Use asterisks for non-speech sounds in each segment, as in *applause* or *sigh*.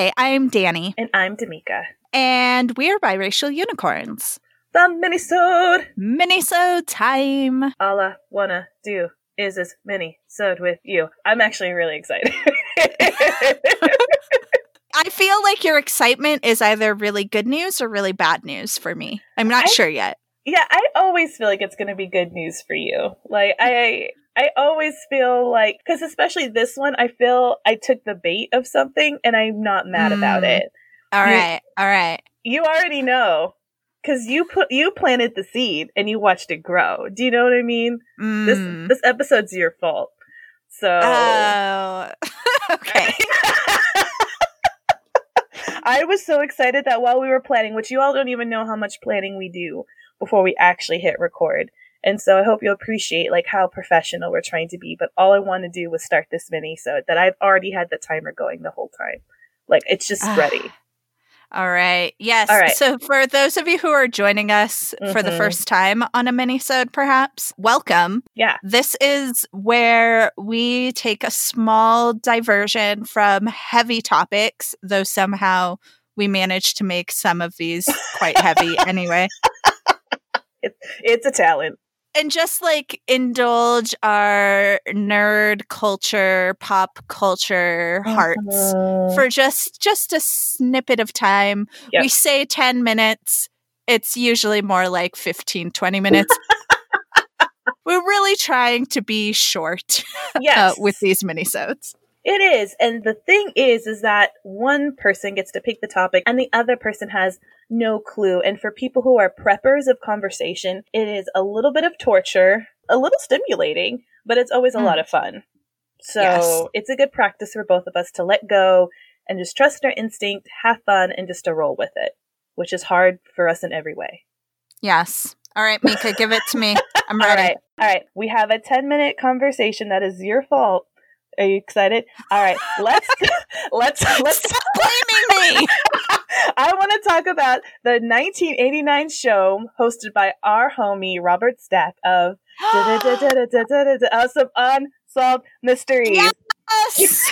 Hi, I'm Danny. And I'm Damika. And we're biracial unicorns. The minisode! Minisode time! All I wanna do is this minisode with you. I'm actually really excited. *laughs* I feel like your excitement is either really good news or really bad news for me. I'm not I, sure yet. Yeah, I always feel like it's going to be good news for you. Like I I always feel like cuz especially this one I feel I took the bait of something and I'm not mad mm. about it. All you, right. All right. You already know cuz you put you planted the seed and you watched it grow. Do you know what I mean? Mm. This this episode's your fault. So Oh. *laughs* *laughs* okay. I was so excited that while we were planning, which you all don't even know how much planning we do before we actually hit record. And so I hope you'll appreciate like how professional we're trying to be. But all I want to do was start this mini so that I've already had the timer going the whole time. Like it's just ah. ready. All right. Yes. All right. So for those of you who are joining us mm-hmm. for the mm-hmm. first time on a mini-sode, perhaps, welcome. Yeah. This is where we take a small diversion from heavy topics, though somehow we manage to make some of these quite heavy *laughs* anyway. It, it's a talent and just like indulge our nerd culture pop culture hearts uh-huh. for just just a snippet of time yep. we say 10 minutes it's usually more like 15 20 minutes *laughs* we're really trying to be short yes. uh, with these minisodes it is. And the thing is, is that one person gets to pick the topic and the other person has no clue. And for people who are preppers of conversation, it is a little bit of torture, a little stimulating, but it's always mm. a lot hmm. of fun. So yes. it's a good practice for both of us to let go and just trust our instinct, have fun, and just to roll with it, which is hard for us in every way. Yes. All right, Mika, give it to me. I'm *laughs* ready. All right. All right. We have a 10 minute conversation that is your fault are you excited? All right, let's let's *laughs* let's Stop *laughs* blaming me. *laughs* I want to talk about the 1989 show hosted by our homie Robert Stack of *gasps* Awesome Unsolved Mysteries. Yes!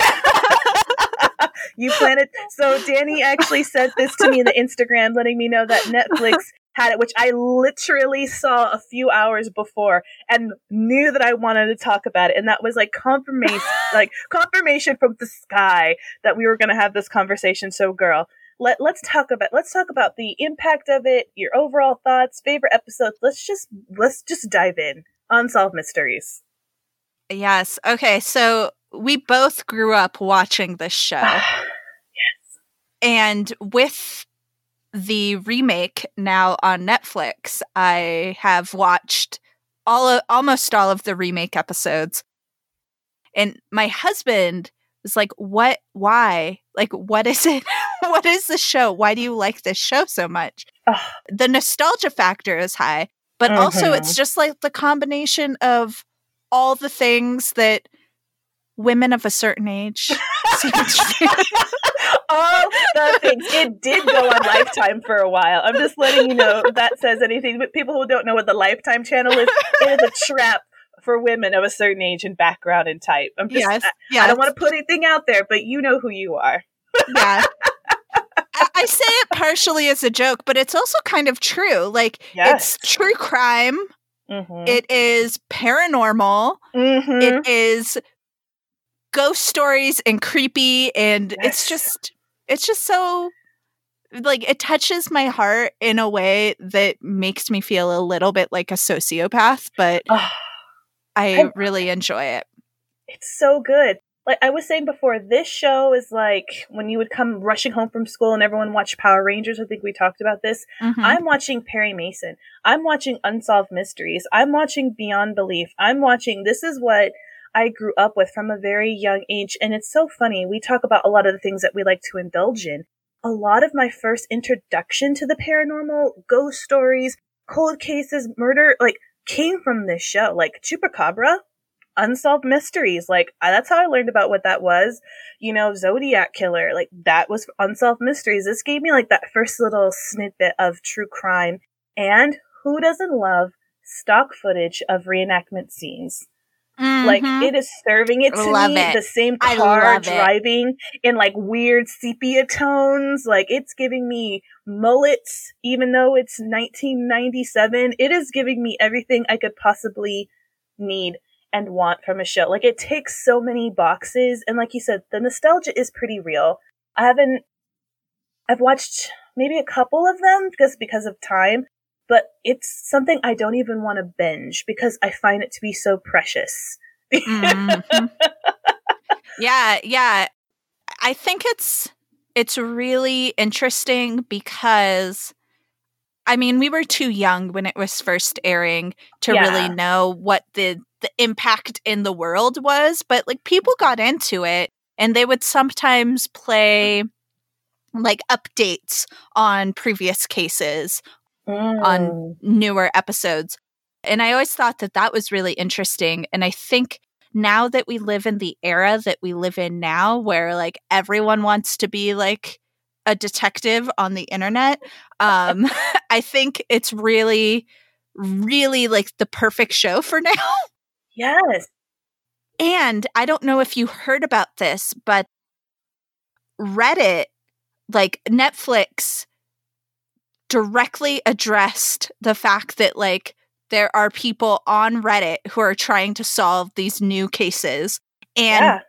you planted. So Danny actually sent this to me in the Instagram, letting me know that Netflix had it, which I literally saw a few hours before and knew that I wanted to talk about it. And that was like confirmation, *laughs* like confirmation from the sky that we were going to have this conversation. So girl, let, let's talk about, let's talk about the impact of it, your overall thoughts, favorite episodes. Let's just, let's just dive in. Unsolved Mysteries. Yes. Okay. So we both grew up watching this show. *sighs* yes. And with the remake now on Netflix, I have watched all of, almost all of the remake episodes. And my husband was like, "What? Why? Like, what is it? *laughs* what is the show? Why do you like this show so much?" Ugh. The nostalgia factor is high, but mm-hmm. also it's just like the combination of all the things that women of a certain age *laughs* all the things. It did go on Lifetime for a while. I'm just letting you know if that says anything. But people who don't know what the Lifetime channel is, it is a trap for women of a certain age and background and type. I'm just, yes, I, yes. I don't want to put anything out there, but you know who you are. yeah. I say it partially as a joke, but it's also kind of true. Like, yes. it's true crime. Mm-hmm. It is paranormal. Mm-hmm. It is ghost stories and creepy and yes. it's just it's just so like it touches my heart in a way that makes me feel a little bit like a sociopath but oh, I, I really enjoy it it's so good like I was saying before, this show is like when you would come rushing home from school and everyone watched Power Rangers. I think we talked about this. Mm-hmm. I'm watching Perry Mason. I'm watching Unsolved Mysteries. I'm watching Beyond Belief. I'm watching, this is what I grew up with from a very young age. And it's so funny. We talk about a lot of the things that we like to indulge in. A lot of my first introduction to the paranormal, ghost stories, cold cases, murder, like came from this show. Like Chupacabra, Unsolved Mysteries. Like that's how I learned about what that was. You know, Zodiac Killer. Like that was Unsolved Mysteries. This gave me like that first little snippet of true crime. And who doesn't love stock footage of reenactment scenes? Mm-hmm. Like it is serving it to love me it. the same car driving in like weird sepia tones. Like it's giving me mullets, even though it's 1997. It is giving me everything I could possibly need and want from a show. Like it takes so many boxes, and like you said, the nostalgia is pretty real. I haven't. I've watched maybe a couple of them just because of time, but it's something I don't even want to binge because I find it to be so precious. mm-hmm. Yeah, yeah. I think it's it's really interesting because I mean, we were too young when it was first airing to yeah. really know what the the impact in the world was, but like people got into it and they would sometimes play like updates on previous cases mm. on newer episodes. And I always thought that that was really interesting. And I think now that we live in the era that we live in now, where like everyone wants to be like a detective on the internet, um, *laughs* *laughs* I think it's really, really like the perfect show for now. Yes. And I don't know if you heard about this, but Reddit, like Netflix, directly addressed the fact that like there are people on Reddit who are trying to solve these new cases and yeah.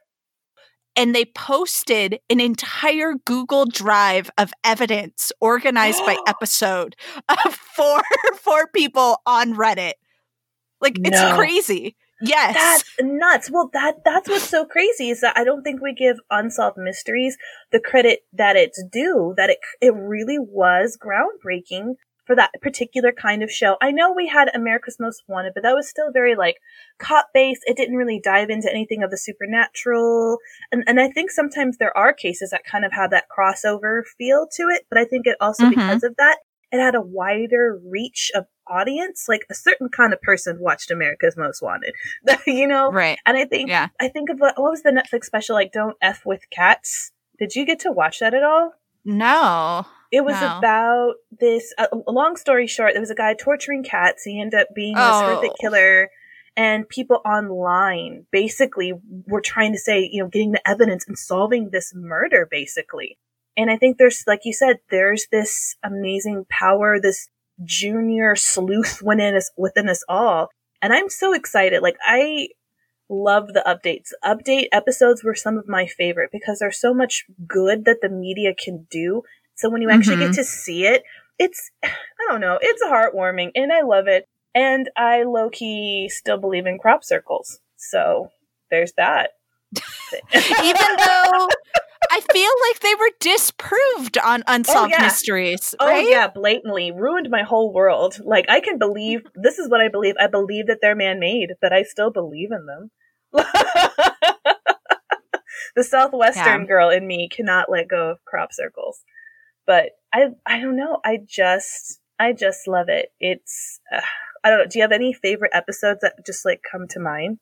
and they posted an entire Google Drive of evidence organized by *gasps* episode of *laughs* four four people on Reddit. Like no. it's crazy. Yes. That's nuts. Well, that that's what's so crazy is that I don't think we give unsolved mysteries the credit that it's due. That it it really was groundbreaking for that particular kind of show. I know we had America's Most Wanted, but that was still very like cop based. It didn't really dive into anything of the supernatural. And and I think sometimes there are cases that kind of have that crossover feel to it, but I think it also mm-hmm. because of that, it had a wider reach of audience, like a certain kind of person watched America's Most Wanted, *laughs* you know? Right. And I think, yeah. I think of what, what was the Netflix special, like Don't F with Cats? Did you get to watch that at all? No. It was no. about this, uh, long story short, there was a guy torturing cats. He ended up being this oh. horrific killer. And people online basically were trying to say, you know, getting the evidence and solving this murder, basically. And I think there's, like you said, there's this amazing power, this junior sleuth within us, within us all. And I'm so excited. Like I love the updates. Update episodes were some of my favorite because there's so much good that the media can do. So when you actually mm-hmm. get to see it, it's, *sighs* I don't know, it's heartwarming and I love it. And I low key still believe in crop circles. So there's that. *laughs* Even though I feel like they were disproved on oh, Unsolved oh, yeah. Mysteries. Right? Oh yeah, blatantly ruined my whole world. Like I can believe this is what I believe. I believe that they're man-made, but I still believe in them. *laughs* the southwestern yeah. girl in me cannot let go of crop circles. But I I don't know. I just I just love it. It's uh, I don't know. Do you have any favorite episodes that just like come to mind?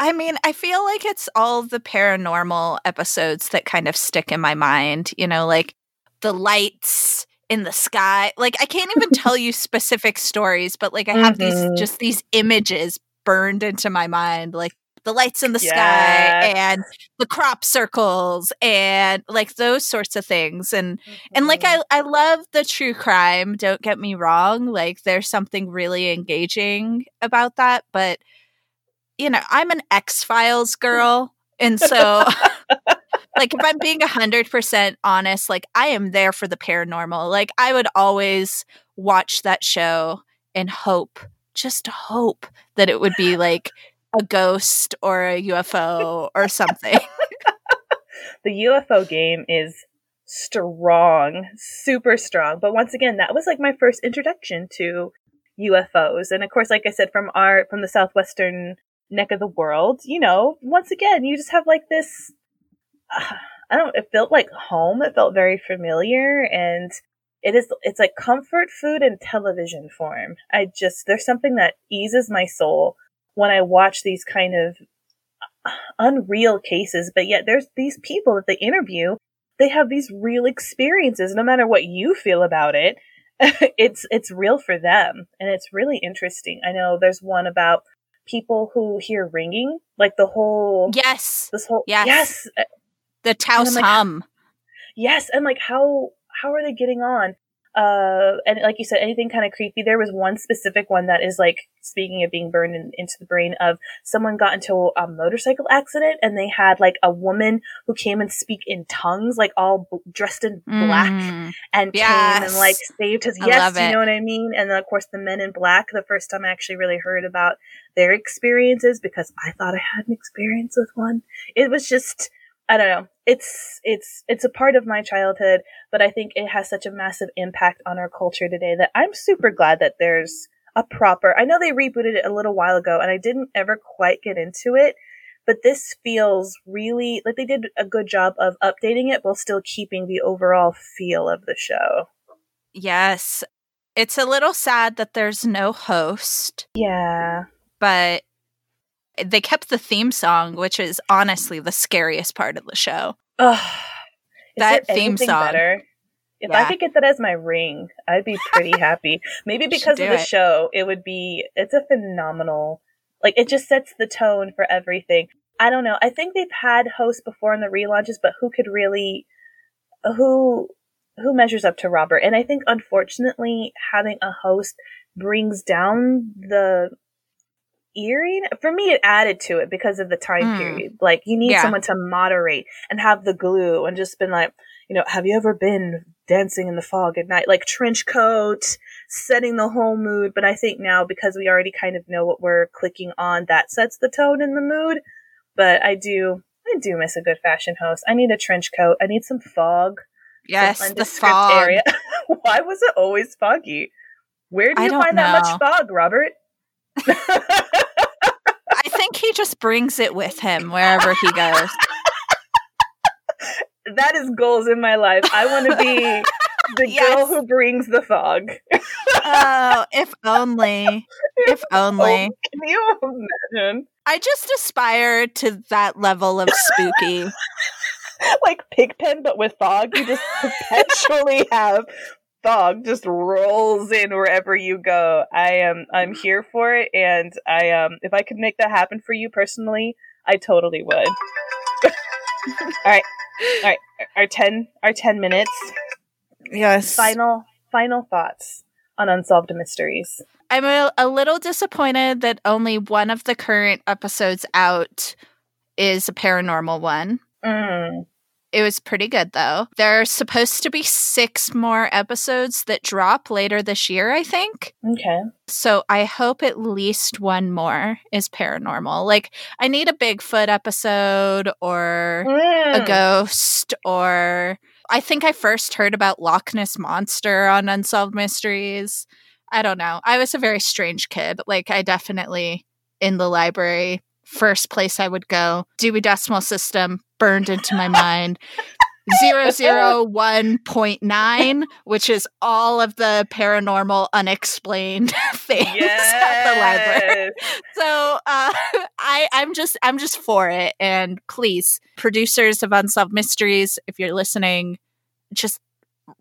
I mean, I feel like it's all the paranormal episodes that kind of stick in my mind, you know, like the lights in the sky. Like I can't even tell you specific stories, but like I have mm-hmm. these just these images burned into my mind like the lights in the yes. sky and the crop circles and like those sorts of things and mm-hmm. and like mm-hmm. I I love the true crime don't get me wrong like there's something really engaging about that but you know, I'm an X Files girl. And so, *laughs* like, if I'm being 100% honest, like, I am there for the paranormal. Like, I would always watch that show and hope, just hope that it would be like a ghost or a UFO or something. *laughs* the UFO game is strong, super strong. But once again, that was like my first introduction to UFOs. And of course, like I said, from our from the southwestern neck of the world, you know, once again, you just have like this. Uh, *sighs* I don't. It felt like home. It felt very familiar, and it is. It's like comfort food in television form. I just there's something that eases my soul when I watch these kind of uh, unreal cases, but yet there's these people that they interview. They have these real experiences. No matter what you feel about it, *laughs* it's it's real for them, and it's really interesting. I know there's one about people who hear ringing, like the whole yes, this whole yes, yes, the Taos like, hum. Yes, and like how how are they getting on? Uh and like you said anything kind of creepy there was one specific one that is like speaking of being burned in, into the brain of someone got into a motorcycle accident and they had like a woman who came and speak in tongues like all b- dressed in black Mm, and yes. came and like saved his I yes you know what i mean? And then of course the men in black the first time i actually really heard about their experiences because i thought i had an experience with one. It was just i don't know. It's it's it's a part of my childhood but i think it has such a massive impact on our culture today that i'm super glad that there's a proper i know they rebooted it a little while ago and i didn't ever quite get into it but this feels really like they did a good job of updating it while still keeping the overall feel of the show. Yes. It's a little sad that there's no host, yeah. But they kept the theme song, which is honestly the scariest part of the show. Ugh. That theme song. Better? If I could get that as my ring, I'd be pretty *laughs* happy. Maybe because of the it. show, it would be. It's a phenomenal. Like it just sets the tone for everything. I don't know. I think they've had hosts before in the relaunches, but who could really, who, who measures up to Robert? And I think unfortunately, having a host brings down the eerie. For me, it added to it because of the time Mm. period. Like you need Yeah. someone to moderate and have the glue and just been like, you know, have you ever been dancing in the fog at night? Like trench coat, setting the whole mood. But I think now because we already kind of know what we're clicking on, that sets the tone and the mood. But I do, I do miss a good fashion host. I need a trench coat. I need some fog. Yes, some the nondescript area *laughs* Why was it always foggy? Where do you find that much fog, Robert? I think he just brings it with him wherever he goes. *laughs* that is goals in my life. I want to be *laughs* the Yes. girl who brings the fog. oh, if only. *laughs* If only. Can you imagine? I just aspire to that level of spooky. Like Pigpen, but with fog. You just perpetually have fog just rolls in wherever you go. I am I'm here for it, and I um if I could make that happen for you personally, I totally would. *laughs* all right, all right. Our ten our ten minutes. Yes. Final final thoughts on unsolved mysteries. I'm a, a little disappointed that only one of the current episodes out is a paranormal one. Mm. It was pretty good though. There are supposed to be six more episodes that drop later this year, I think. Okay. So I hope at least one more is paranormal. Like, I need a Bigfoot episode or a Mm. ghost or I think I first heard about Loch Ness Monster on Unsolved Mysteries. I don't know. I was a very strange kid. Like, I definitely, in the library, first place I would go, Dewey Decimal System burned into my mind. 001.9, which is all of the paranormal unexplained *laughs* things at the library. Yes. So uh, I, I'm just I'm just for it. And please, producers of Unsolved Mysteries, if you're listening, just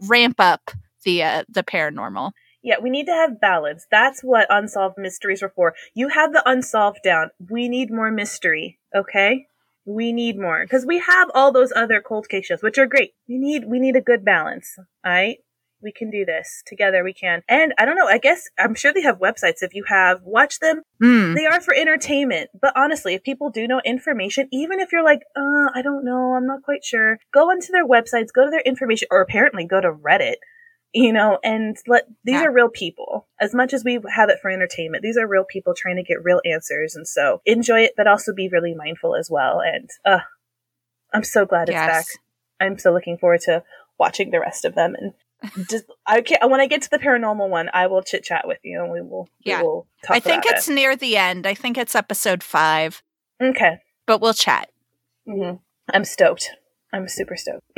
ramp up the uh, the paranormal. Yeah, we need to have balance. That's what unsolved mysteries are for. You have the unsolved down. We need more mystery, okay? We need more because we have all those other cold case shows, which are great. We need we need a good balance. All right, we can do this together. We can. And I don't know. I guess I'm sure they have websites. If you have, watch them. Mm. They are for entertainment. But honestly, if people do know information, even if you're like, uh, I don't know, I'm not quite sure, go into their websites, go to their information, or apparently go to Reddit, you know, and let, these Yeah. are real people. As much as we have it for entertainment, these are real people trying to get real answers. And so enjoy it, but also be really mindful as well. And, uh, I'm so glad it's Yes. back. I'm so looking forward to watching the rest of them and *laughs* just I can when I get to the paranormal one, I will chit chat with you and we will Yeah. we will talk I think it's near the end. I think it's episode five, okay. but we'll chat. hmm I'm stoked. I'm super stoked. *laughs*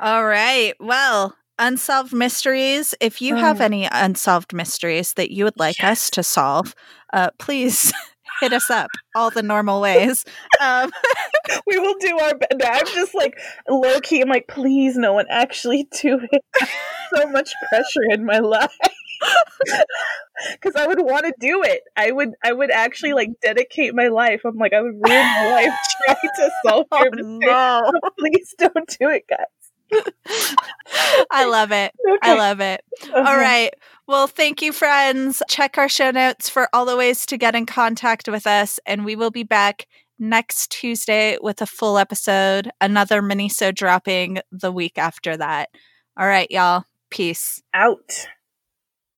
All right. Well, unsolved mysteries. If you have Mm. any unsolved mysteries that you would like us to solve, uh, please *laughs* hit us up all the normal ways. Um, *laughs* we will do our best. I'm just like low key. I'm like, please, no one actually *laughs* do it. so much pressure in my life. *laughs* because I would want to do it. I would I would actually like dedicate my life. I'm like I would ruin my life *laughs* trying to solve oh, your Oh, no. *laughs* Please don't do it, guys. I love it. I love it. Uh-huh. All right. Well, thank you, friends. Check our show notes for all the ways to get in contact with us, and we will be back next Tuesday with a full episode. Another mini so dropping the week after that. All right, y'all. Peace. Out.